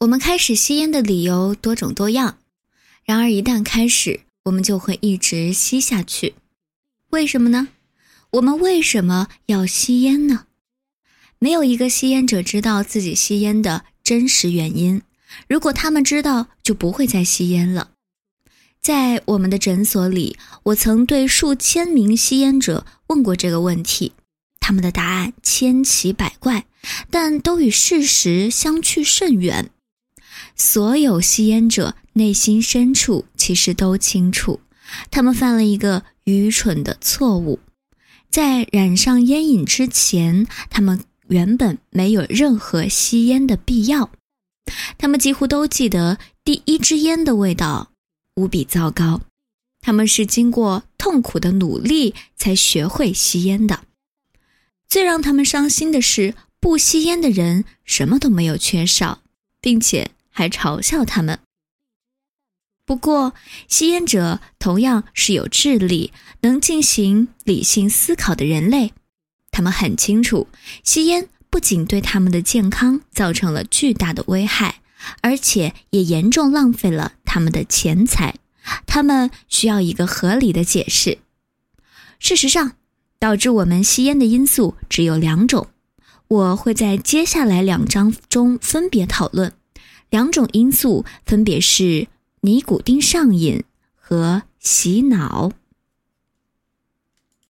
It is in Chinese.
我们开始吸烟的理由多种多样，然而一旦开始，我们就会一直吸下去。为什么呢？我们为什么要吸烟呢？没有一个吸烟者知道自己吸烟的真实原因。如果他们知道，就不会再吸烟了。在我们的诊所里，我曾对数千名吸烟者问过这个问题，他们的答案千奇百怪，但都与事实相去甚远。所有吸烟者内心深处其实都清楚，他们犯了一个愚蠢的错误。在染上烟瘾之前，他们原本没有任何吸烟的必要。他们几乎都记得第一支烟的味道无比糟糕。他们是经过痛苦的努力才学会吸烟的。最让他们伤心的是，不吸烟的人什么都没有缺少，并且。还嘲笑他们。不过，吸烟者同样是有智力、能进行理性思考的人类。他们很清楚，吸烟不仅对他们的健康造成了巨大的危害，而且也严重浪费了他们的钱财。他们需要一个合理的解释。事实上，导致我们吸烟的因素只有两种，我会在接下来两章中分别讨论。两种因素分别是尼古丁上瘾和洗脑。